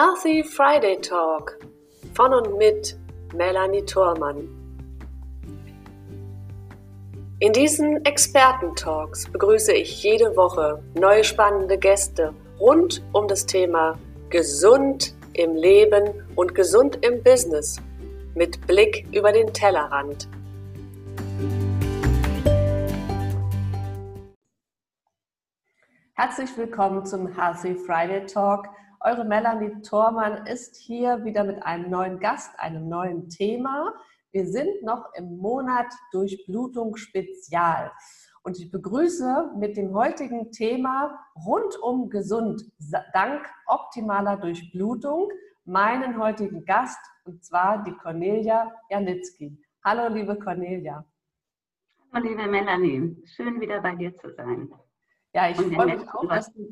Healthy Friday Talk von und mit Melanie Thormann. In diesen Experten-Talks begrüße ich jede Woche neue spannende Gäste rund um das Thema Gesund im Leben und gesund im Business mit Blick über den Tellerrand. Herzlich willkommen zum Healthy Friday Talk. Eure Melanie Thormann ist hier wieder mit einem neuen Gast, einem neuen Thema. Wir sind noch im Monat Durchblutung Spezial. Und ich begrüße mit dem heutigen Thema rundum gesund, dank optimaler Durchblutung, meinen heutigen Gast, und zwar die Cornelia Janitzki. Hallo, liebe Cornelia. Hallo, liebe Melanie. Schön, wieder bei dir zu sein. Ja, ich freue mich auch, dass du,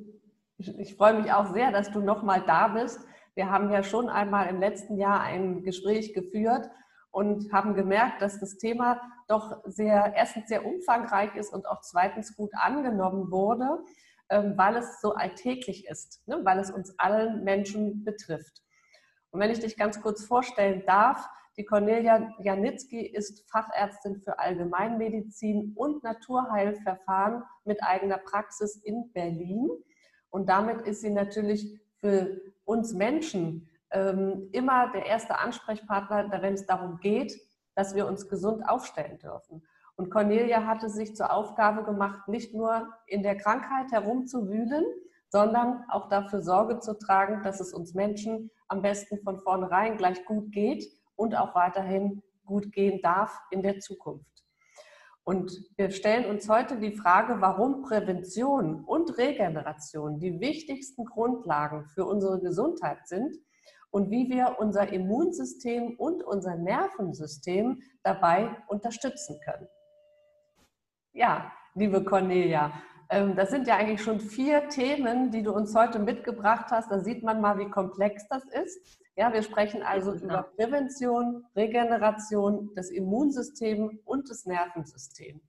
ich freue mich auch sehr, dass du nochmal da bist. Wir haben ja schon einmal im letzten Jahr ein Gespräch geführt und haben gemerkt, dass das Thema doch sehr, erstens sehr umfangreich ist und auch zweitens gut angenommen wurde, ähm, weil es so alltäglich ist, ne, weil es uns allen Menschen betrifft. Und wenn ich dich ganz kurz vorstellen darf, die Cornelia Janitzki ist Fachärztin für Allgemeinmedizin und Naturheilverfahren mit eigener Praxis in Berlin. Und damit ist sie natürlich für uns Menschen ähm, immer der erste Ansprechpartner, wenn es darum geht, dass wir uns gesund aufstellen dürfen. Und Cornelia hatte sich zur Aufgabe gemacht, nicht nur in der Krankheit herumzuwühlen, sondern auch dafür Sorge zu tragen, dass es uns Menschen am besten von vornherein gleich gut geht und auch weiterhin gut gehen darf in der Zukunft. Und wir stellen uns heute die Frage, warum Prävention und Regeneration die wichtigsten Grundlagen für unsere Gesundheit sind und wie wir unser Immunsystem und unser Nervensystem dabei unterstützen können. Ja, liebe Cornelia, ähm, das sind ja eigentlich schon vier Themen, die du uns heute mitgebracht hast. Da sieht man mal, wie komplex das ist. Ja, wir sprechen also ja. über Prävention, Regeneration, das Immunsystem und das Nervensystem.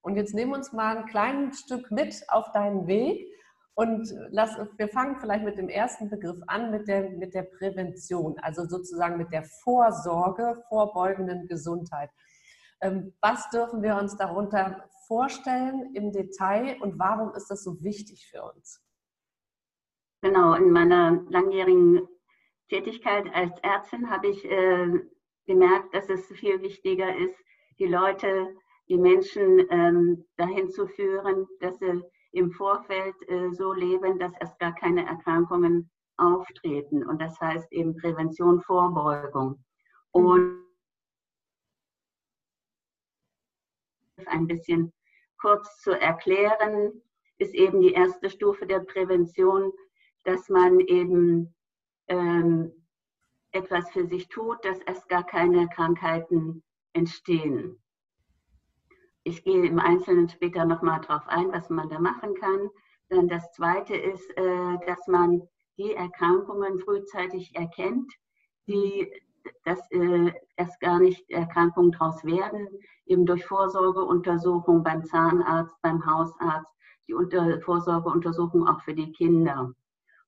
Und jetzt nehmen wir uns mal ein kleines Stück mit auf deinen Weg und lass, wir fangen vielleicht mit dem ersten Begriff an, mit der, mit der Prävention, also sozusagen mit der Vorsorge, vorbeugenden Gesundheit. Ähm, was dürfen wir uns darunter vorstellen im Detail und warum ist das so wichtig für uns? Genau, in meiner langjährigen Tätigkeit als Ärztin habe ich äh, gemerkt, dass es viel wichtiger ist, die Leute, die Menschen ähm, dahin zu führen, dass sie im Vorfeld äh, so leben, dass erst gar keine Erkrankungen auftreten. Und das heißt eben Prävention, Vorbeugung. Mhm. Und ein bisschen kurz zu erklären, ist eben die erste Stufe der Prävention, dass man eben ähm, etwas für sich tut, dass erst gar keine Krankheiten entstehen. Ich gehe im Einzelnen später nochmal darauf ein, was man da machen kann. Dann das Zweite ist, äh, dass man die Erkrankungen frühzeitig erkennt, die dass äh, erst gar nicht Erkrankungen daraus werden, eben durch Vorsorgeuntersuchung beim Zahnarzt, beim Hausarzt, die Unter Vorsorgeuntersuchung auch für die Kinder.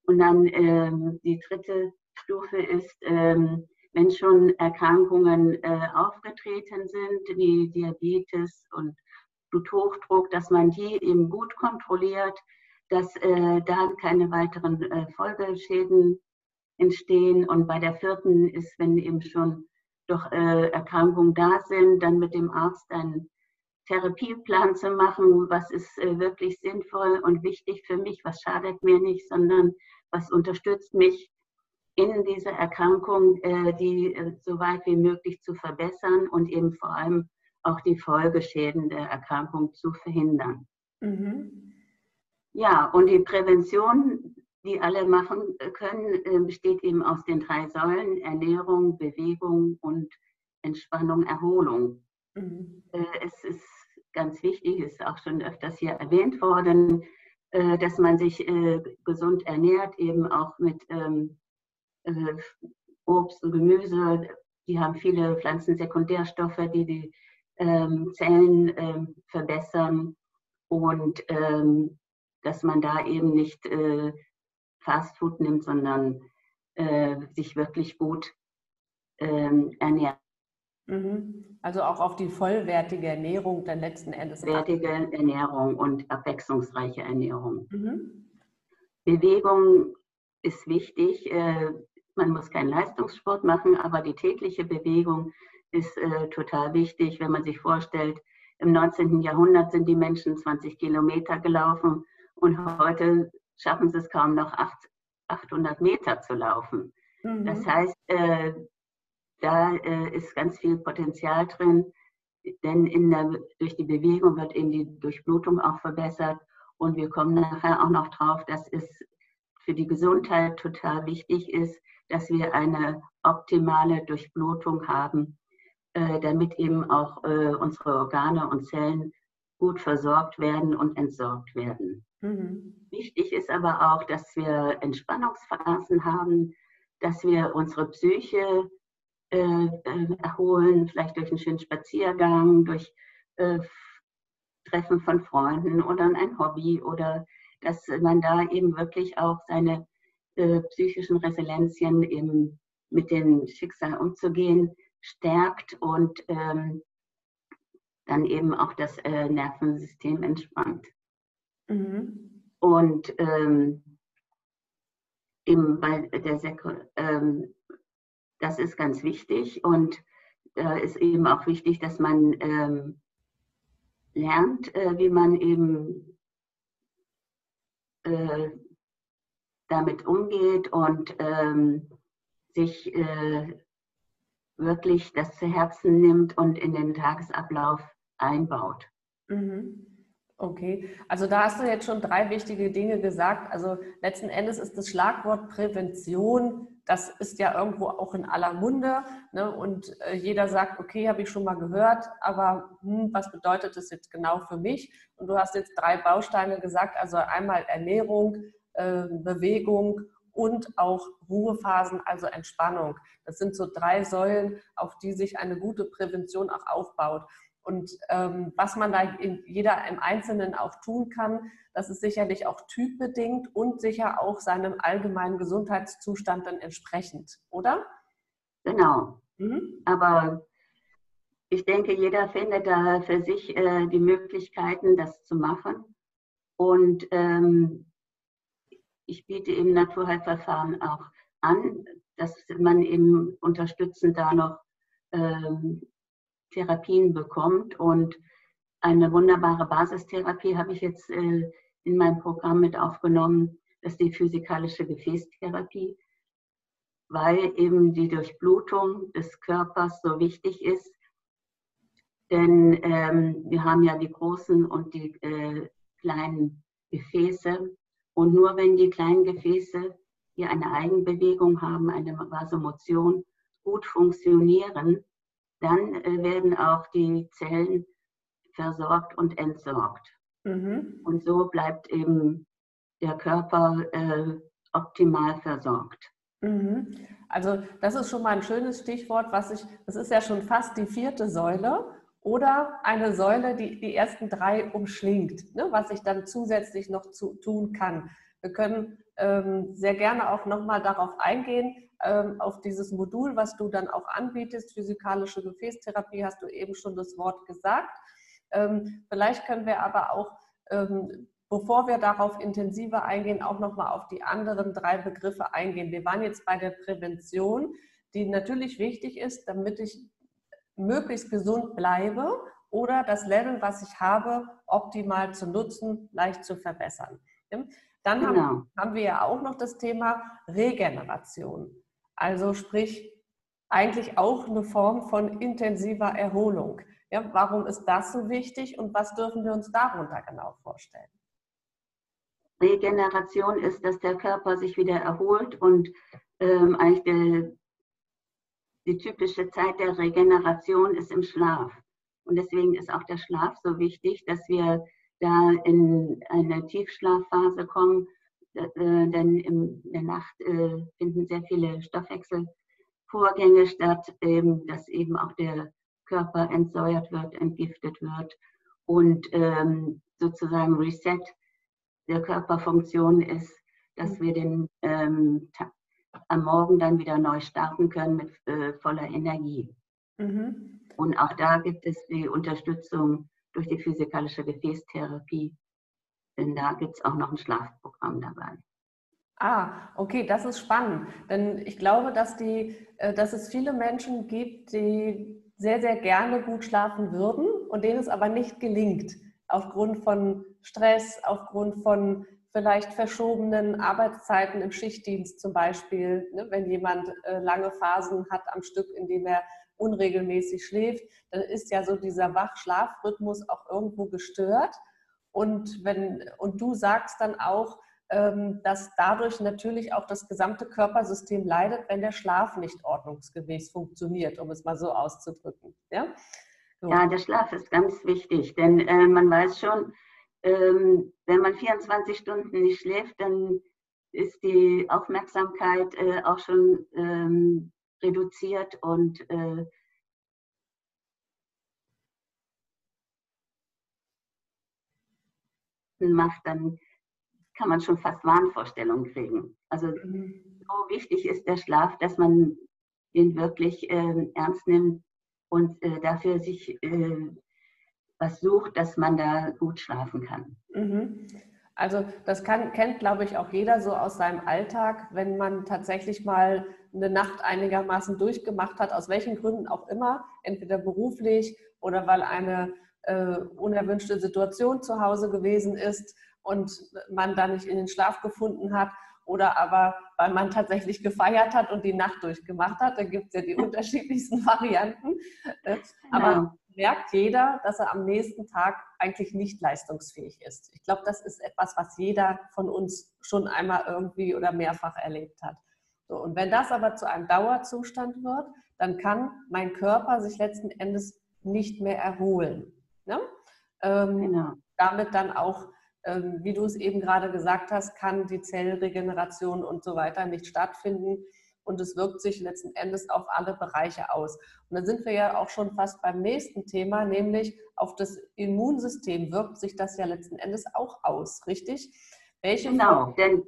Und dann ähm, die dritte Stufe ist, ähm, wenn schon Erkrankungen äh, aufgetreten sind, wie Diabetes und Bluthochdruck, dass man die eben gut kontrolliert, dass äh, da keine weiteren äh, Folgeschäden entstehen. Und bei der vierten ist, wenn eben schon doch äh, Erkrankungen da sind, dann mit dem Arzt einen Therapieplan zu machen, was ist äh, wirklich sinnvoll und wichtig für mich, was schadet mir nicht, sondern was unterstützt mich in dieser Erkrankung, äh, die äh, so weit wie möglich zu verbessern und eben vor allem auch die Folgeschäden der Erkrankung zu verhindern. Mhm. Ja, und die Prävention, die alle machen können, äh, besteht eben aus den drei Säulen Ernährung, Bewegung und Entspannung, Erholung. Mhm. Es ist ganz wichtig, ist auch schon öfters hier erwähnt worden, dass man sich gesund ernährt, eben auch mit ähm, Obst und Gemüse. Die haben viele Pflanzensekundärstoffe, die die ähm, Zellen ähm, verbessern und ähm, dass man da eben nicht äh, Fastfood nimmt, sondern äh, sich wirklich gut ähm, ernähren. Mhm. Also auch auf die vollwertige Ernährung dann letzten Endes. Vollwertige Ernährung und abwechslungsreiche Ernährung. Mhm. Bewegung ist wichtig. Äh, man muss keinen Leistungssport machen, aber die tägliche Bewegung ist äh, total wichtig, wenn man sich vorstellt, im 19. Jahrhundert sind die Menschen 20 Kilometer gelaufen und heute schaffen sie es kaum noch 800 Meter zu laufen. Mhm. Das heißt, äh, da äh, ist ganz viel Potenzial drin, denn der, durch die Bewegung wird eben die Durchblutung auch verbessert. Und wir kommen nachher auch noch drauf, dass es für die Gesundheit total wichtig ist, dass wir eine optimale Durchblutung haben, äh, damit eben auch äh, unsere Organe und Zellen gut versorgt werden und entsorgt werden. Mhm. Wichtig ist aber auch, dass wir Entspannungsphasen haben, dass wir unsere Psyche äh, äh, erholen, vielleicht durch einen schönen Spaziergang, durch äh, Treffen von Freunden oder ein Hobby oder dass man da eben wirklich auch seine äh, psychischen Resilienzien eben mit dem Schicksal umzugehen stärkt und ähm, dann eben auch das äh, Nervensystem entspannt. Mhm. Und ähm, eben bei der Sek ähm, das ist ganz wichtig und da ist eben auch wichtig, dass man ähm, lernt, äh, wie man eben äh, damit umgeht und ähm, sich äh, wirklich das zu Herzen nimmt und in den Tagesablauf einbaut. Mhm. Okay, also da hast du jetzt schon drei wichtige Dinge gesagt. Also letzten Endes ist das Schlagwort Prävention, das ist ja irgendwo auch in aller Munde. Ne? Und äh, jeder sagt, okay, habe ich schon mal gehört, aber hm, was bedeutet das jetzt genau für mich? Und du hast jetzt drei Bausteine gesagt, also einmal Ernährung, äh, Bewegung und auch Ruhephasen, also Entspannung. Das sind so drei Säulen, auf die sich eine gute Prävention auch aufbaut. Und ähm, was man da in jeder im Einzelnen auch tun kann, das ist sicherlich auch typbedingt und sicher auch seinem allgemeinen Gesundheitszustand dann entsprechend, oder? Genau. Mhm. Aber ich denke, jeder findet da für sich äh, die Möglichkeiten, das zu machen. Und ähm, ich biete eben Naturheilverfahren auch an, dass man eben unterstützend da noch ähm, Therapien bekommt. Und eine wunderbare Basistherapie habe ich jetzt äh, in mein Programm mit aufgenommen, das ist die physikalische Gefäßtherapie, weil eben die Durchblutung des Körpers so wichtig ist. Denn ähm, wir haben ja die großen und die äh, kleinen Gefäße. Und nur wenn die kleinen Gefäße hier eine Eigenbewegung haben, eine Vasomotion, gut funktionieren, dann äh, werden auch die Zellen versorgt und entsorgt. Mhm. Und so bleibt eben der Körper äh, optimal versorgt. Mhm. Also das ist schon mal ein schönes Stichwort, was ich, das ist ja schon fast die vierte Säule oder eine Säule, die die ersten drei umschlingt, ne, was ich dann zusätzlich noch zu, tun kann. Wir können ähm, sehr gerne auch nochmal darauf eingehen, auf dieses Modul, was du dann auch anbietest, physikalische Gefäßtherapie, hast du eben schon das Wort gesagt. Ähm, vielleicht können wir aber auch, ähm, bevor wir darauf intensiver eingehen, auch nochmal auf die anderen drei Begriffe eingehen. Wir waren jetzt bei der Prävention, die natürlich wichtig ist, damit ich möglichst gesund bleibe oder das Level, was ich habe, optimal zu nutzen, leicht zu verbessern. Dann genau. haben, haben wir ja auch noch das Thema Regeneration. Also sprich, eigentlich auch eine Form von intensiver Erholung. Ja, warum ist das so wichtig und was dürfen wir uns darunter genau vorstellen? Regeneration ist, dass der Körper sich wieder erholt und ähm, eigentlich der, die typische Zeit der Regeneration ist im Schlaf. Und deswegen ist auch der Schlaf so wichtig, dass wir da in eine Tiefschlafphase kommen, denn in der Nacht äh, finden sehr viele Stoffwechselvorgänge statt, ähm, dass eben auch der Körper entsäuert wird, entgiftet wird und ähm, sozusagen Reset der Körperfunktion ist, dass wir den ähm, am Morgen dann wieder neu starten können mit äh, voller Energie. Mhm. Und auch da gibt es die Unterstützung durch die physikalische Gefäßtherapie, denn da gibt es auch noch ein Schlafprogramm dabei. Ah, okay, das ist spannend. Denn ich glaube, dass, die, äh, dass es viele Menschen gibt, die sehr, sehr gerne gut schlafen würden und denen es aber nicht gelingt, aufgrund von Stress, aufgrund von vielleicht verschobenen Arbeitszeiten im Schichtdienst zum Beispiel, ne, wenn jemand äh, lange Phasen hat am Stück, in dem er unregelmäßig schläft, dann ist ja so dieser Wach-Schlafrhythmus auch irgendwo gestört. Und, wenn, und du sagst dann auch, ähm, dass dadurch natürlich auch das gesamte Körpersystem leidet, wenn der Schlaf nicht ordnungsgemäß funktioniert, um es mal so auszudrücken. Ja, so. ja der Schlaf ist ganz wichtig, denn äh, man weiß schon, ähm, wenn man 24 Stunden nicht schläft, dann ist die Aufmerksamkeit äh, auch schon ähm, reduziert und äh, macht, dann kann man schon fast Wahnvorstellungen kriegen. Also mhm. so wichtig ist der Schlaf, dass man ihn wirklich äh, ernst nimmt und äh, dafür sich äh, was sucht, dass man da gut schlafen kann. Mhm. Also das kann, kennt, glaube ich, auch jeder so aus seinem Alltag, wenn man tatsächlich mal eine Nacht einigermaßen durchgemacht hat, aus welchen Gründen auch immer, entweder beruflich oder weil eine äh, unerwünschte Situation zu Hause gewesen ist und man da nicht in den Schlaf gefunden hat oder aber weil man tatsächlich gefeiert hat und die Nacht durchgemacht hat. Da gibt es ja die unterschiedlichsten Varianten. Äh, aber genau merkt jeder, dass er am nächsten Tag eigentlich nicht leistungsfähig ist. Ich glaube, das ist etwas, was jeder von uns schon einmal irgendwie oder mehrfach erlebt hat. So, und wenn das aber zu einem Dauerzustand wird, dann kann mein Körper sich letzten Endes nicht mehr erholen. Ne? Ähm, genau. Damit dann auch, ähm, wie du es eben gerade gesagt hast, kann die Zellregeneration und so weiter nicht stattfinden und es wirkt sich letzten Endes auf alle Bereiche aus. Und dann sind wir ja auch schon fast beim nächsten Thema, nämlich auf das Immunsystem wirkt sich das ja letzten Endes auch aus, richtig? Welche genau, denn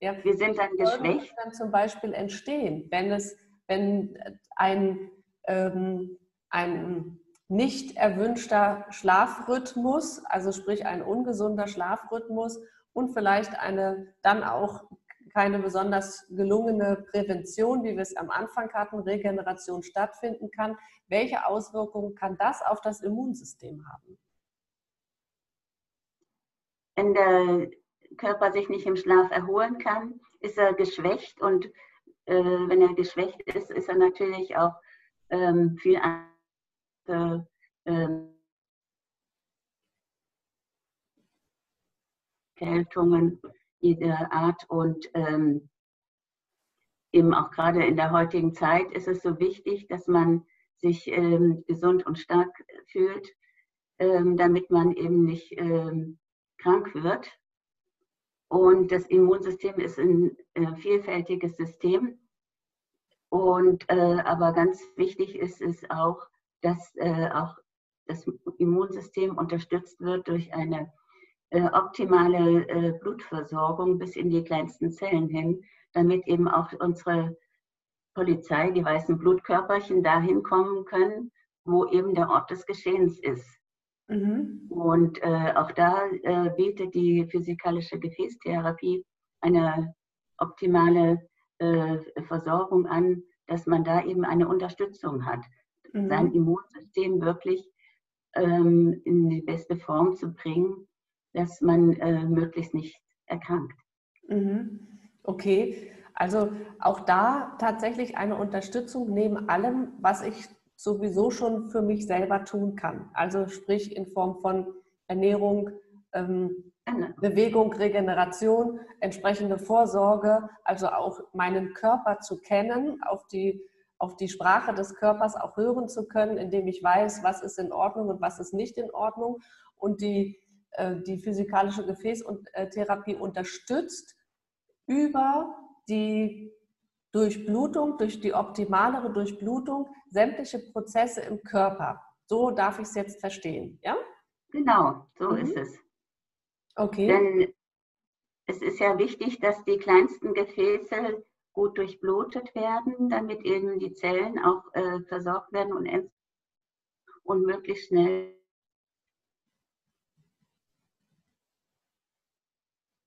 ja, wir sind dann geschwächt. dann zum Beispiel entstehen, wenn es, wenn ein, ähm, ein nicht erwünschter Schlafrhythmus, also sprich ein ungesunder Schlafrhythmus und vielleicht eine dann auch keine besonders gelungene Prävention, wie wir es am Anfang hatten, Regeneration stattfinden kann. Welche Auswirkungen kann das auf das Immunsystem haben? Wenn der Körper sich nicht im Schlaf erholen kann, ist er geschwächt und äh, wenn er geschwächt ist, ist er natürlich auch ähm, viel äh, ähm, Erkältungen jeder Art. Und ähm, eben auch gerade in der heutigen Zeit ist es so wichtig, dass man sich ähm, gesund und stark fühlt, ähm, damit man eben nicht ähm, krank wird. Und das Immunsystem ist ein äh, vielfältiges System. Und äh, aber ganz wichtig ist es auch, dass äh, auch das Immunsystem unterstützt wird durch eine äh, optimale äh, Blutversorgung bis in die kleinsten Zellen hin, damit eben auch unsere Polizei, die weißen Blutkörperchen dahin kommen können, wo eben der Ort des Geschehens ist. Mhm. Und äh, auch da äh, bietet die physikalische Gefäßtherapie eine optimale äh, Versorgung an, dass man da eben eine Unterstützung hat, mhm. sein Immunsystem wirklich ähm, in die beste Form zu bringen, dass man äh, möglichst nicht erkrankt. Mhm. Okay, also auch da tatsächlich eine Unterstützung neben allem, was ich sowieso schon für mich selber tun kann. Also sprich in Form von Ernährung, ähm, genau. Bewegung, Regeneration, entsprechende Vorsorge, also auch meinen Körper zu kennen, auf die, auf die Sprache des Körpers auch hören zu können, indem ich weiß, was ist in Ordnung und was ist nicht in Ordnung und die äh, die physikalische Gefäßtherapie unterstützt über die Durchblutung, durch die optimalere Durchblutung sämtliche Prozesse im Körper. So darf ich es jetzt verstehen, ja? Genau, so mhm. ist es. Okay. Denn es ist ja wichtig, dass die kleinsten Gefäße gut durchblutet werden, damit eben die Zellen auch äh, versorgt werden und, und möglichst schnell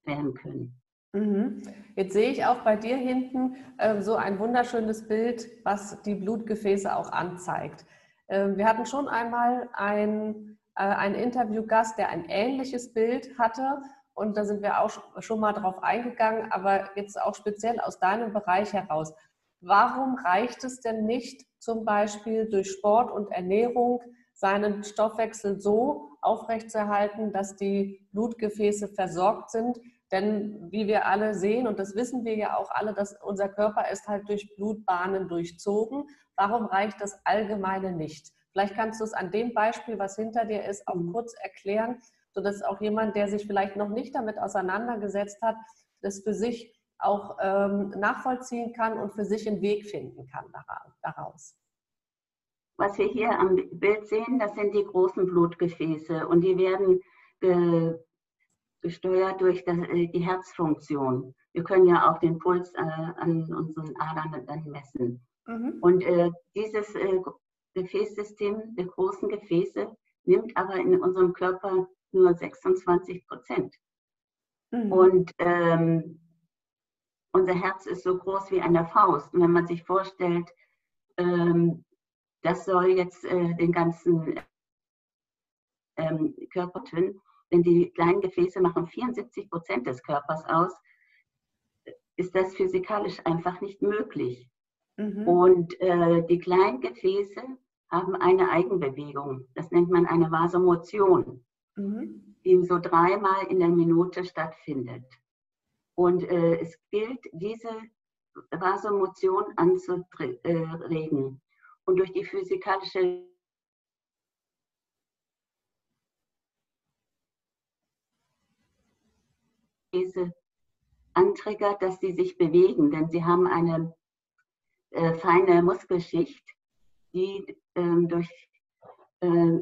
werden können. Mhm. Jetzt sehe ich auch bei dir hinten äh, so ein wunderschönes Bild, was die Blutgefäße auch anzeigt. Äh, wir hatten schon einmal ein, äh, einen Interviewgast, der ein ähnliches Bild hatte. Und da sind wir auch schon mal drauf eingegangen, aber jetzt auch speziell aus deinem Bereich heraus. Warum reicht es denn nicht, zum Beispiel durch Sport und Ernährung seinen Stoffwechsel so aufrechtzuerhalten, dass die Blutgefäße versorgt sind? Denn wie wir alle sehen, und das wissen wir ja auch alle, dass unser Körper ist halt durch Blutbahnen durchzogen. Warum reicht das Allgemeine nicht? Vielleicht kannst du es an dem Beispiel, was hinter dir ist, auch mhm. kurz erklären, sodass auch jemand, der sich vielleicht noch nicht damit auseinandergesetzt hat, das für sich auch ähm, nachvollziehen kann und für sich einen Weg finden kann daraus. Was wir hier am Bild sehen, das sind die großen Blutgefäße und die werden äh, gesteuert durch das, äh, die Herzfunktion. Wir können ja auch den Puls äh, an unseren Adern dann messen. Mhm. Und äh, dieses äh, Gefäßsystem der großen Gefäße nimmt aber in unserem Körper nur 26 Prozent. Mhm. Und ähm, unser Herz ist so groß wie eine Faust. Und wenn man sich vorstellt, ähm, das soll jetzt äh, den ganzen ähm, Körper tun, denn die kleinen Gefäße machen 74 Prozent des Körpers aus, ist das physikalisch einfach nicht möglich. Mhm. Und äh, die kleinen Gefäße haben eine Eigenbewegung. Das nennt man eine Vasomotion, mhm. die so dreimal in der Minute stattfindet. Und äh, es gilt, diese Vasomotion anzuregen. Und durch die physikalische Gefäße antriggert, dass sie sich bewegen, denn sie haben eine äh, feine Muskelschicht, die ähm, durch äh,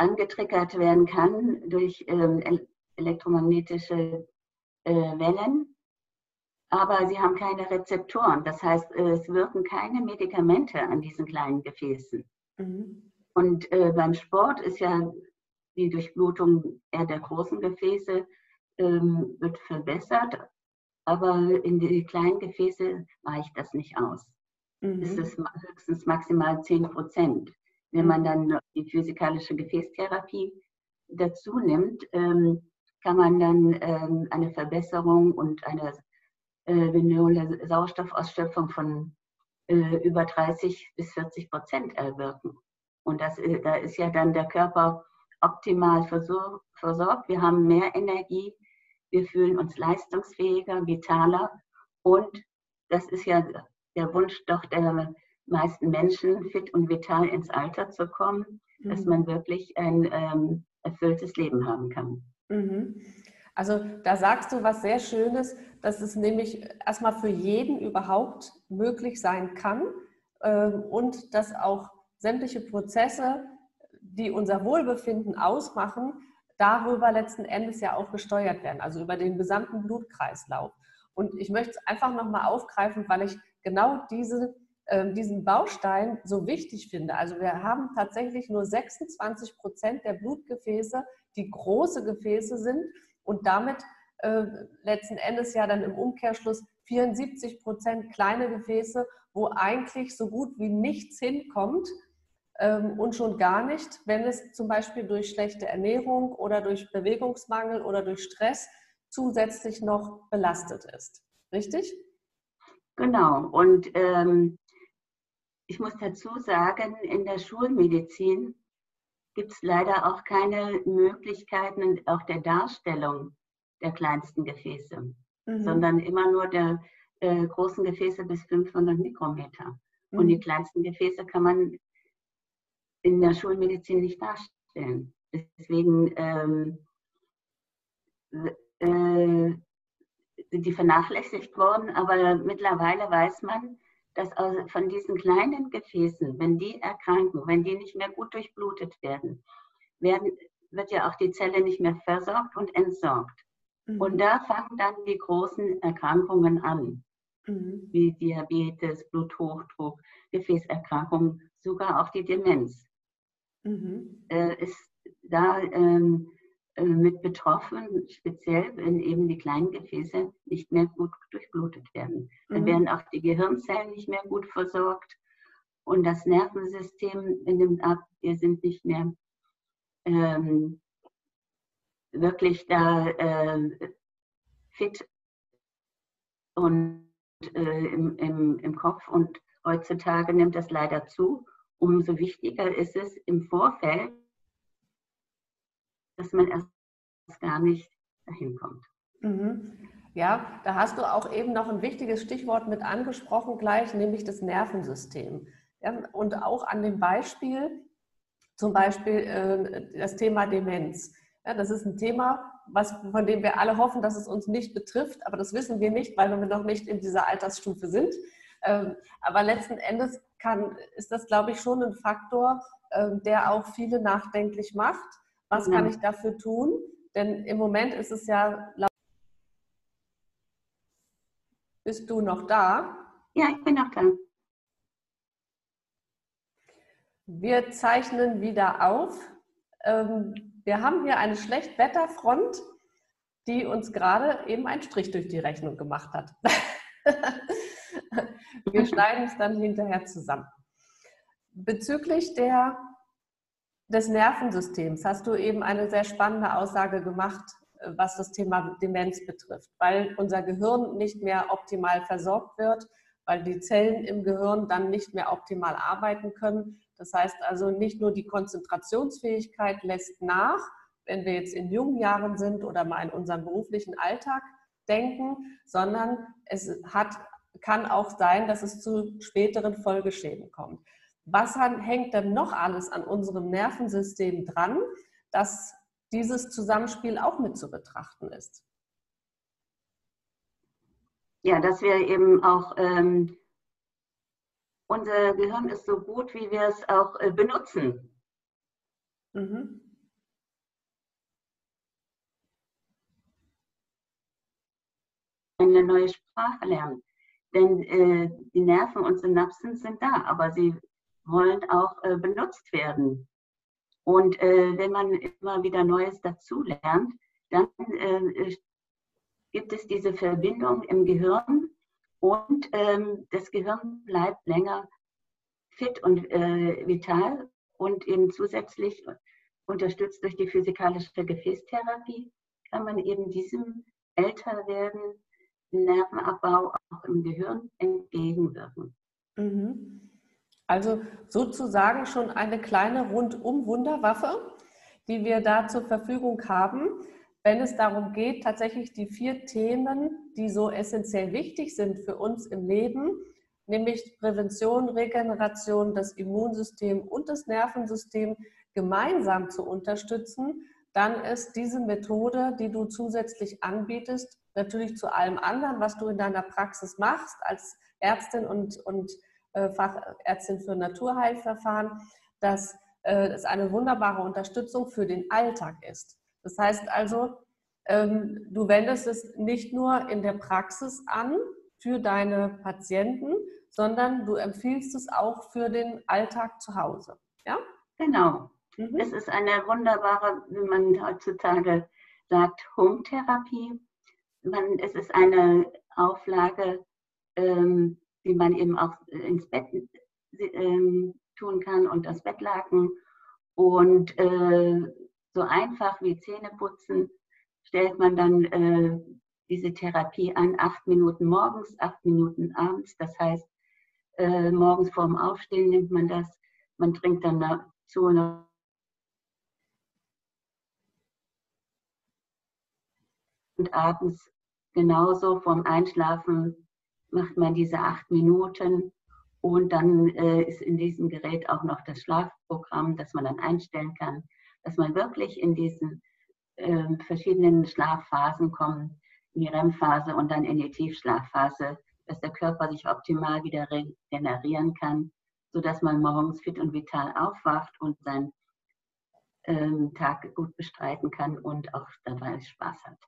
angetriggert werden kann durch ähm, elektromagnetische äh, Wellen. Aber sie haben keine Rezeptoren. Das heißt, es wirken keine Medikamente an diesen kleinen Gefäßen. Mhm. Und äh, beim Sport ist ja die Durchblutung eher der großen Gefäße ähm, wird verbessert, aber in die kleinen Gefäße reicht das nicht aus. Mhm. Es ist höchstens maximal 10 Prozent. Wenn man dann die physikalische Gefäßtherapie dazu nimmt, ähm, kann man dann ähm, eine Verbesserung und eine äh, Sauerstoffausschöpfung von äh, über 30 bis 40 Prozent erwirken. Und das, äh, da ist ja dann der Körper optimal versorgt. Wir haben mehr Energie, wir fühlen uns leistungsfähiger, vitaler und das ist ja der Wunsch doch der meisten Menschen, fit und vital ins Alter zu kommen, mhm. dass man wirklich ein ähm, erfülltes Leben haben kann. Mhm. Also da sagst du was sehr Schönes, dass es nämlich erstmal für jeden überhaupt möglich sein kann ähm, und dass auch sämtliche Prozesse, die unser Wohlbefinden ausmachen, darüber letzten Endes ja auch gesteuert werden, also über den gesamten Blutkreislauf. Und ich möchte es einfach nochmal aufgreifen, weil ich genau diese, diesen Baustein so wichtig finde. Also wir haben tatsächlich nur 26 Prozent der Blutgefäße, die große Gefäße sind und damit äh, letzten Endes ja dann im Umkehrschluss 74 Prozent kleine Gefäße, wo eigentlich so gut wie nichts hinkommt, ähm, und schon gar nicht, wenn es zum Beispiel durch schlechte Ernährung oder durch Bewegungsmangel oder durch Stress zusätzlich noch belastet ist. Richtig? Genau. Und ähm, ich muss dazu sagen, in der Schulmedizin gibt es leider auch keine Möglichkeiten auch der Darstellung der kleinsten Gefäße, mhm. sondern immer nur der äh, großen Gefäße bis 500 Mikrometer. Mhm. Und die kleinsten Gefäße kann man in der Schulmedizin nicht darstellen. Deswegen ähm, äh, sind die vernachlässigt worden, aber mittlerweile weiß man, dass von diesen kleinen Gefäßen, wenn die erkranken, wenn die nicht mehr gut durchblutet werden, werden wird ja auch die Zelle nicht mehr versorgt und entsorgt. Mhm. Und da fangen dann die großen Erkrankungen an. mhm. wie Diabetes, Bluthochdruck, Gefäßerkrankungen, sogar auch die Demenz. Mhm. Äh, ist da ähm, äh, mit betroffen, speziell wenn eben die kleinen Gefäße nicht mehr gut durchblutet werden. Dann mhm. werden auch die Gehirnzellen nicht mehr gut versorgt und das Nervensystem nimmt ab. Wir sind nicht mehr ähm, wirklich da äh, fit und äh, im, im, im Kopf und heutzutage nimmt das leider zu. Umso wichtiger ist es im Vorfeld, dass man erst gar nicht dahin kommt. Mhm. Ja, da hast du auch eben noch ein wichtiges Stichwort mit angesprochen gleich, nämlich das Nervensystem. Ja, und auch an dem Beispiel, zum Beispiel äh, das Thema Demenz. Ja, das ist ein Thema, was, von dem wir alle hoffen, dass es uns nicht betrifft, aber das wissen wir nicht, weil wir noch nicht in dieser Altersstufe sind. Ähm, aber letzten Endes kann, ist das, glaube ich, schon ein Faktor, äh, der auch viele nachdenklich macht. Was kann ich dafür tun? Denn im Moment ist es ja. Bist du noch da? Ja, ich bin noch da. Wir zeichnen wieder auf. Ähm, wir haben hier eine Schlechtwetterfront, die uns gerade eben einen Strich durch die Rechnung gemacht hat. Wir schneiden es dann hinterher zusammen. Bezüglich der, des Nervensystems hast du eben eine sehr spannende Aussage gemacht, äh, was das Thema Demenz betrifft, weil unser Gehirn nicht mehr optimal versorgt wird, weil die Zellen im Gehirn dann nicht mehr optimal arbeiten können das heißt also, nicht nur die Konzentrationsfähigkeit lässt nach, wenn wir jetzt in jungen Jahren sind oder mal in unserem beruflichen Alltag denken, sondern es hat, kann auch sein, dass es zu späteren Folgeschäden kommt. Was hängt denn noch alles an unserem Nervensystem dran, dass dieses Zusammenspiel auch mit zu betrachten ist? Ja, dass wir eben auch ähm, unser Gehirn ist so gut, wie wir es auch äh, benutzen. Mhm. Eine neue Sprache lernen. Denn äh, die Nerven und Synapsen sind da, aber sie wollen auch äh, benutzt werden. Und äh, wenn man immer wieder Neues dazu lernt, dann äh, gibt es diese Verbindung im Gehirn und ähm, das Gehirn bleibt länger fit und äh, vital und eben zusätzlich unterstützt durch die physikalische Gefäßtherapie kann man eben diesem Älterwerden, Nervenabbau auch im Gehirn entgegenwirken. Mhm. Also sozusagen schon eine kleine Rundum-Wunderwaffe, die wir da zur Verfügung haben wenn es darum geht, tatsächlich die vier Themen, die so essentiell wichtig sind für uns im Leben, nämlich Prävention, Regeneration, das Immunsystem und das Nervensystem gemeinsam zu unterstützen, dann ist diese Methode, die du zusätzlich anbietest, natürlich zu allem anderen, was du in deiner Praxis machst als Ärztin und, und Fachärztin für Naturheilverfahren, dass äh, es eine wunderbare Unterstützung für den Alltag ist. Das heißt also, ähm, du wendest es nicht nur in der Praxis an für deine Patienten, sondern du empfiehlst es auch für den Alltag zu Hause. Ja? Genau. Mhm. Es ist eine wunderbare, wie man heutzutage sagt, Home-Therapie. es ist eine Auflage, ähm, die man eben auch ins Bett ähm, tun kann und das Bettlaken. Und äh, so einfach wie Zähneputzen stellt man dann äh, diese Therapie an, acht Minuten morgens, acht Minuten abends. Das heißt, äh, morgens vorm Aufstehen nimmt man das, man trinkt dann dazu noch und abends genauso vorm Einschlafen macht man diese acht Minuten und dann äh, ist in diesem Gerät auch noch das Schlafprogramm, das man dann einstellen kann dass man wirklich in diesen äh, verschiedenen Schlafphasen kommt, in die REM-Phase und dann in die Tiefschlafphase, dass der Körper sich optimal wieder regenerieren kann, sodass man morgens fit und vital aufwacht und seinen ähm, Tag gut bestreiten kann und auch dabei Spaß hat.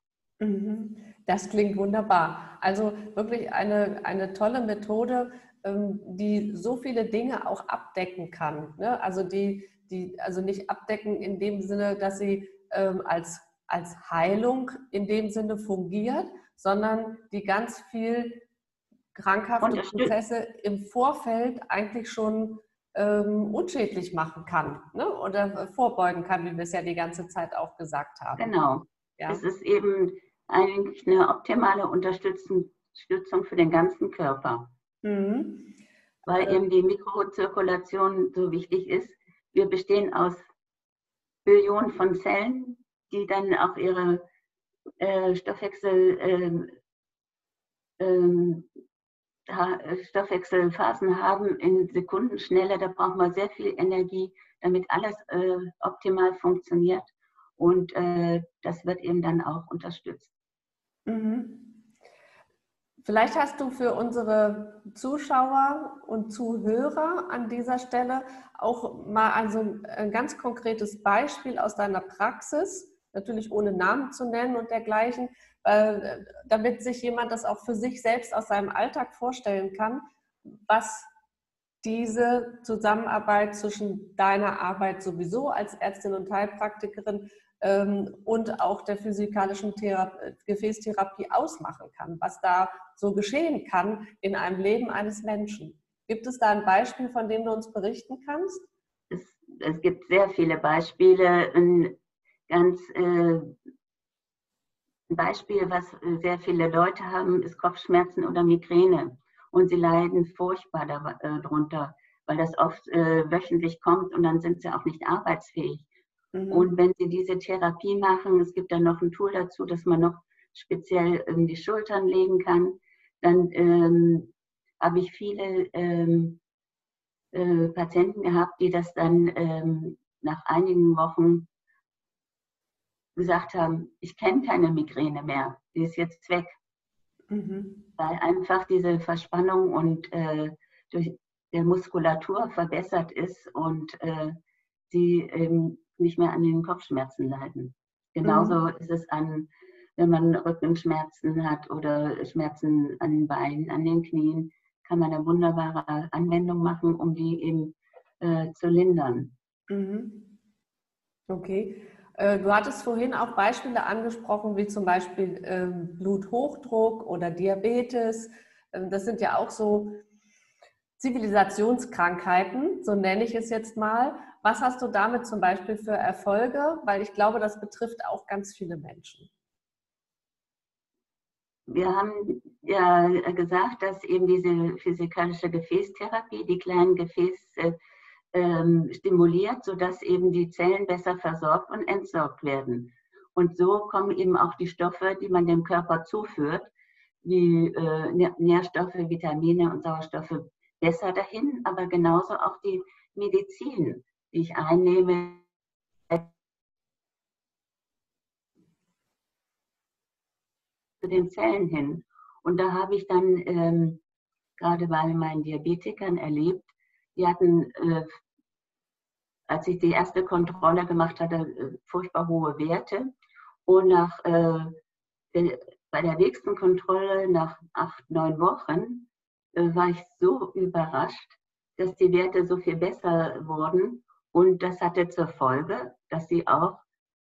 Mhm. Das klingt wunderbar. Also wirklich eine, eine tolle Methode, ähm, die so viele Dinge auch abdecken kann. Ne? Also die, die also nicht abdecken in dem Sinne, dass sie ähm, als, als Heilung in dem Sinne fungiert, sondern die ganz viel krankhafte Prozesse im Vorfeld eigentlich schon ähm, unschädlich machen kann ne? oder vorbeugen kann, wie wir es ja die ganze Zeit auch gesagt haben. Genau. Ja. Es ist eben eigentlich eine optimale Unterstützung für den ganzen Körper. Mhm. Weil eben die Mikrozirkulation so wichtig ist. Wir bestehen aus Billionen von Zellen, die dann auch ihre äh, Stoffwechsel, äh, äh, Stoffwechselphasen haben in Sekundenschnelle. Da braucht man sehr viel Energie, damit alles äh, optimal funktioniert. Und äh, das wird eben dann auch unterstützt. Mhm. Vielleicht hast du für unsere Zuschauer und Zuhörer an dieser Stelle auch mal also ein ganz konkretes Beispiel aus deiner Praxis, natürlich ohne Namen zu nennen und dergleichen, äh, damit sich jemand das auch für sich selbst aus seinem Alltag vorstellen kann, was diese Zusammenarbeit zwischen deiner Arbeit sowieso als Ärztin und Heilpraktikerin und auch der physikalischen Thera Gefäßtherapie ausmachen kann, was da so geschehen kann in einem Leben eines Menschen. Gibt es da ein Beispiel, von dem du uns berichten kannst? Es, es gibt sehr viele Beispiele. Ein ganz äh, Beispiel, was sehr viele Leute haben, ist Kopfschmerzen oder Migräne. Und sie leiden furchtbar darunter, äh, weil das oft äh, wöchentlich kommt und dann sind sie auch nicht arbeitsfähig. Mhm. Und wenn Sie diese Therapie machen, es gibt dann noch ein Tool dazu, dass man noch speziell in die Schultern legen kann, dann ähm, habe ich viele ähm, äh, Patienten gehabt, die das dann ähm, nach einigen Wochen gesagt haben, ich kenne keine Migräne mehr, die ist jetzt weg. Mhm. Weil einfach diese Verspannung und äh, durch der Muskulatur verbessert ist und äh, sie eben nicht mehr an den Kopfschmerzen leiden. Genauso mhm. ist es an, wenn man Rückenschmerzen hat oder Schmerzen an den Beinen, an den Knien, kann man eine wunderbare Anwendung machen, um die eben äh, zu lindern. Mhm. Okay. Äh, du hattest vorhin auch Beispiele angesprochen, wie zum Beispiel ähm, Bluthochdruck oder Diabetes. Ähm, das sind ja auch so Zivilisationskrankheiten, so nenne ich es jetzt mal. Was hast du damit zum Beispiel für Erfolge? Weil ich glaube, das betrifft auch ganz viele Menschen. Wir haben ja gesagt, dass eben diese physikalische Gefäßtherapie die kleinen Gefäße ähm, stimuliert, sodass eben die Zellen besser versorgt und entsorgt werden. Und so kommen eben auch die Stoffe, die man dem Körper zuführt, wie äh, Nährstoffe, Vitamine und Sauerstoffe besser dahin, aber genauso auch die Medizin, ich einnehme, zu den Zellen hin. Und da habe ich dann ähm, gerade bei meinen Diabetikern erlebt, die hatten, äh, als ich die erste Kontrolle gemacht hatte, äh, furchtbar hohe Werte. Und nach, äh, der, bei der nächsten Kontrolle nach acht, neun Wochen äh, war ich so überrascht, dass die Werte so viel besser wurden. Und das hatte zur Folge, dass sie auch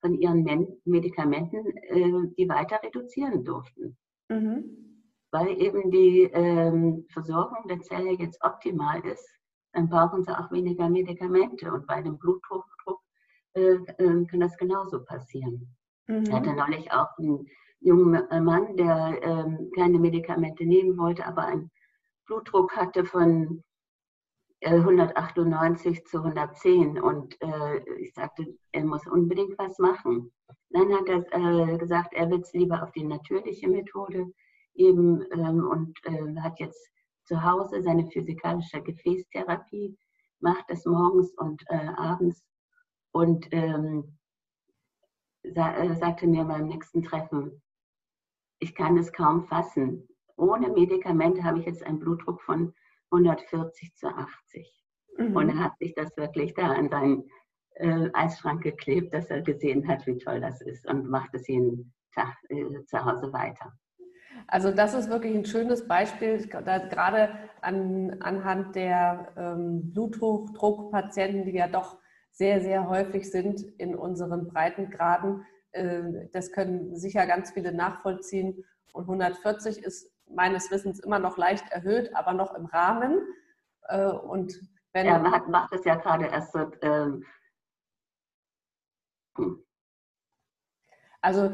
von ihren Medikamenten äh, die weiter reduzieren durften. Mhm. Weil eben die ähm, Versorgung der Zelle jetzt optimal ist, dann brauchen sie auch weniger Medikamente. Und bei dem Bluthochdruck äh, äh, kann das genauso passieren. Mhm. Ich hatte neulich auch einen jungen Mann, der ähm, keine Medikamente nehmen wollte, aber ein Blutdruck hatte von 198 äh, zu 110 und äh, ich sagte, er muss unbedingt was machen. Dann hat er äh, gesagt, er will es lieber auf die natürliche Methode eben ähm, und äh, hat jetzt zu Hause seine physikalische Gefäßtherapie, macht es morgens und äh, abends. Und ähm, sa äh, sagte mir beim nächsten Treffen, ich kann es kaum fassen. Ohne Medikamente habe ich jetzt einen Blutdruck von 140 zu 80. Mhm. Und er hat sich das wirklich da an seinen äh, Eisschrank geklebt, dass er gesehen hat, wie toll das ist und macht es jeden Tag äh, zu Hause weiter. Also das ist wirklich ein schönes Beispiel, gerade an, anhand der ähm, Bluthochdruckpatienten, die ja doch sehr, sehr häufig sind in unseren Breitengraden. Äh, das können sicher ganz viele nachvollziehen. Und 140 ist meines Wissens immer noch leicht erhöht, aber noch im Rahmen. Äh, und wenn er macht, macht es ja gerade erst so. Ähm, hm. Also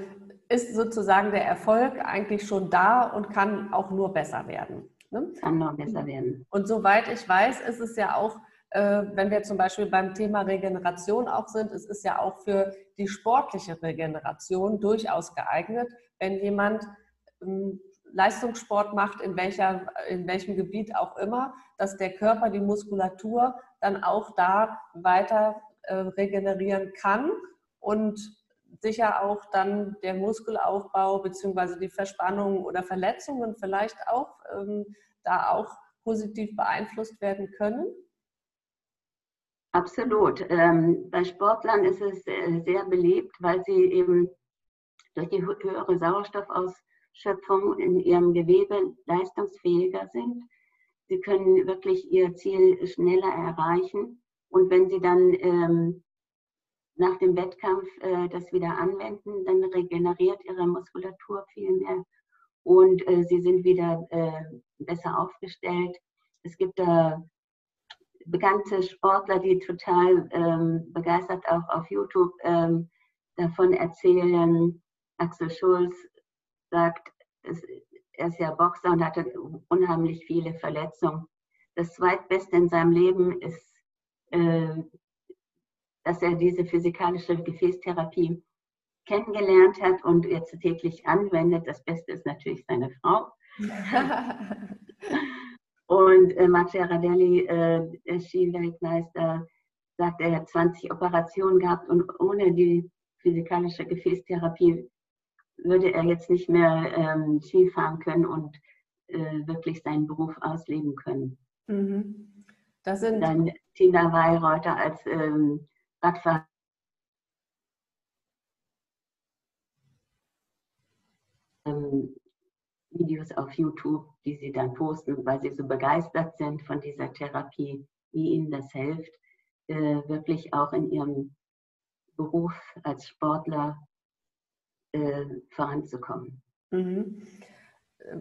ist sozusagen der Erfolg eigentlich schon da und kann auch nur besser werden. Ne? Kann nur besser werden. Und soweit ich weiß, ist es ja auch, äh, wenn wir zum Beispiel beim Thema Regeneration auch sind, es ist ja auch für die sportliche Regeneration durchaus geeignet, wenn jemand ähm, Leistungssport macht, in, welcher, in welchem Gebiet auch immer, dass der Körper, die Muskulatur dann auch da weiter äh, regenerieren kann und sicher auch dann der Muskelaufbau bzw. die Verspannungen oder Verletzungen vielleicht auch ähm, da auch positiv beeinflusst werden können? Absolut. Ähm, bei Sportlern ist es äh, sehr beliebt, weil sie eben durch die höhere Sauerstoffausschöpfung in ihrem Gewebe leistungsfähiger sind. Sie können wirklich ihr Ziel schneller erreichen. Und wenn sie dann ähm, nach dem Wettkampf äh, das wieder anwenden, dann regeneriert ihre Muskulatur viel mehr und äh, sie sind wieder äh, besser aufgestellt. Es gibt da bekannte Sportler, die total ähm, begeistert auch auf YouTube ähm, davon erzählen. Axel Schulz sagt, er ist ja Boxer und hatte unheimlich viele Verletzungen. Das zweitbeste in seinem Leben ist äh, dass er diese physikalische Gefäßtherapie kennengelernt hat und jetzt täglich anwendet. Das Beste ist natürlich seine Frau. und äh, Maciej Radelli, äh, der Skiweltmeister, sagt, er hat 20 Operationen gehabt und ohne die physikalische Gefäßtherapie würde er jetzt nicht mehr ähm, Ski fahren können und äh, wirklich seinen Beruf ausleben können. Mhm. Das sind Dann Tina Weireuter als ähm, Radfahren ähm, Videos auf YouTube, die sie dann posten, weil sie so begeistert sind von dieser Therapie, wie ihnen das hilft, äh, wirklich auch in ihrem Beruf als Sportler äh, voranzukommen. Mhm.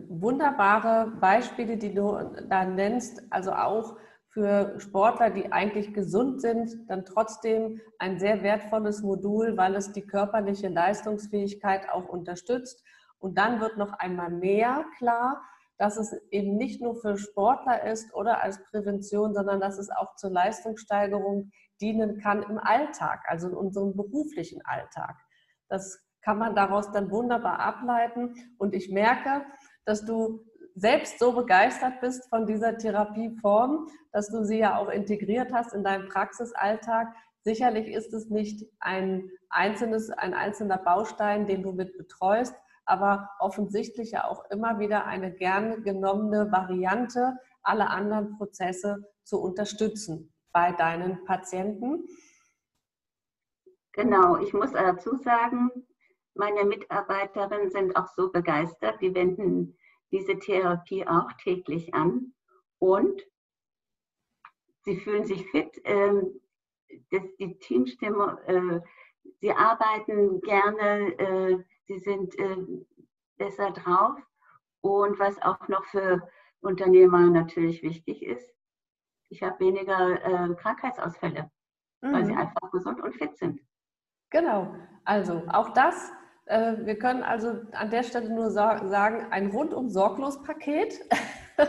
Wunderbare Beispiele, die du da nennst, also auch für Sportler, die eigentlich gesund sind, dann trotzdem ein sehr wertvolles Modul, weil es die körperliche Leistungsfähigkeit auch unterstützt. Und dann wird noch einmal mehr klar, dass es eben nicht nur für Sportler ist oder als Prävention, sondern dass es auch zur Leistungssteigerung dienen kann im Alltag, also in unserem beruflichen Alltag. Das kann man daraus dann wunderbar ableiten. Und ich merke, dass du selbst so begeistert bist von dieser Therapieform, dass du sie ja auch integriert hast in deinen Praxisalltag. Sicherlich ist es nicht ein einzelnes, ein einzelner Baustein, den du mit betreust, aber offensichtlich ja auch immer wieder eine gern genommene Variante, alle anderen Prozesse zu unterstützen bei deinen Patienten. Genau, ich muss dazu sagen, meine Mitarbeiterinnen sind auch so begeistert, die wenden diese Therapie auch täglich an und sie fühlen sich fit. Ähm, das, die Teamstimme, äh, sie arbeiten gerne, äh, sie sind äh, besser drauf. Und was auch noch für Unternehmer natürlich wichtig ist, ich habe weniger Krankheitsausfälle, mhm. weil sie mhm. einfach gesund und fit sind. Genau, also auch das wir können also an der Stelle nur sagen, ein rundum sorglos Paket.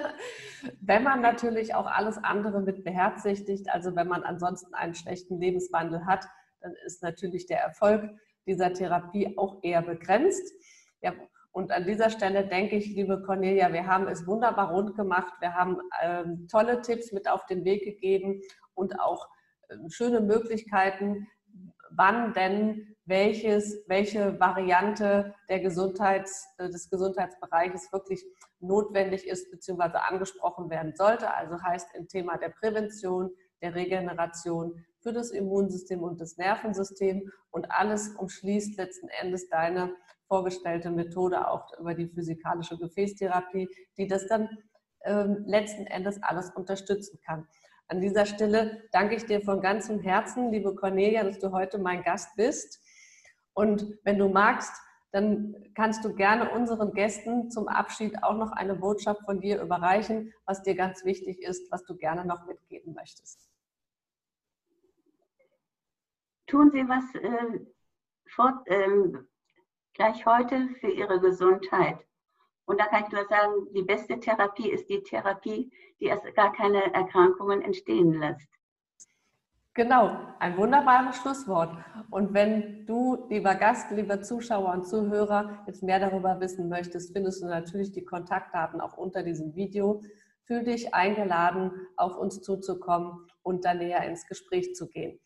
wenn man natürlich auch alles andere mit beherzigt, also wenn man ansonsten einen schlechten Lebenswandel hat, dann ist natürlich der Erfolg dieser Therapie auch eher begrenzt. Ja, und an dieser Stelle denke ich, liebe Cornelia, wir haben es wunderbar rund gemacht. Wir haben ähm, tolle Tipps mit auf den Weg gegeben und auch äh, schöne Möglichkeiten, wann denn welches, welche Variante der Gesundheits, äh, des Gesundheitsbereiches wirklich notwendig ist bzw. angesprochen werden sollte. Also heißt im Thema der Prävention, der Regeneration, für das Immunsystem und das Nervensystem und alles umschließt letzten Endes deine vorgestellte Methode auch über die physikalische Gefäßtherapie, die das dann ähm, letzten Endes alles unterstützen kann. An dieser Stelle danke ich dir von ganzem Herzen, liebe Cornelia, dass du heute mein Gast bist. Und wenn du magst, dann kannst du gerne unseren Gästen zum Abschied auch noch eine Botschaft von dir überreichen, was dir ganz wichtig ist, was du gerne noch mitgeben möchtest. Tun Sie was äh, fort, äh, gleich heute für Ihre Gesundheit. Und da kann ich nur sagen, die beste Therapie ist die Therapie, die erst gar keine Erkrankungen entstehen lässt. Genau, ein wunderbares Schlusswort. Und wenn du, lieber Gast, lieber Zuschauer und Zuhörer, jetzt mehr darüber wissen möchtest, findest du natürlich die Kontaktdaten auch unter diesem Video. Fühl dich eingeladen, auf uns zuzukommen und da näher ins Gespräch zu gehen.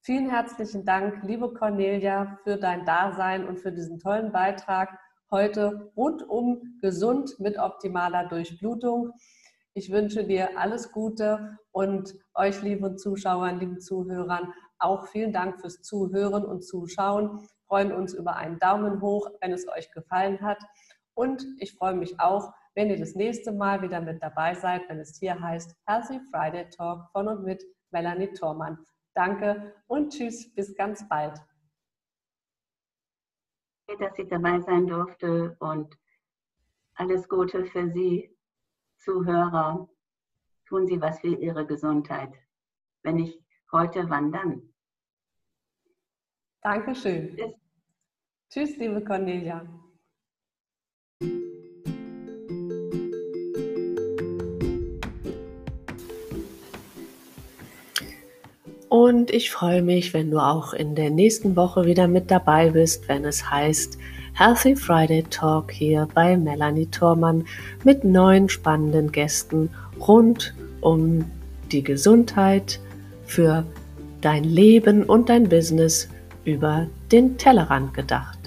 Vielen herzlichen Dank, liebe Cornelia, für dein Dasein und für diesen tollen Beitrag heute rundum gesund mit optimaler Durchblutung. Ich wünsche dir alles Gute und euch, lieben Zuschauern, lieben Zuhörern, auch vielen Dank fürs Zuhören und Zuschauen. Wir freuen uns über einen Daumen hoch, wenn es euch gefallen hat. Und ich freue mich auch, wenn ihr das nächste Mal wieder mit dabei seid, wenn es hier heißt Healthy Friday Talk von und mit Melanie Thormann. Danke und tschüss, bis ganz bald dass ich dabei sein durfte und alles Gute für Sie, Zuhörer. Tun Sie was für Ihre Gesundheit. Wenn nicht heute, wann dann? Dankeschön. Tschüss, Tschüss liebe Cornelia. Und ich freue mich, wenn du auch in der nächsten Woche wieder mit dabei bist, wenn es heißt Healthy Friday Talk hier bei Melanie Thormann mit neuen spannenden Gästen rund um die Gesundheit für dein Leben und dein Business über den Tellerrand gedacht.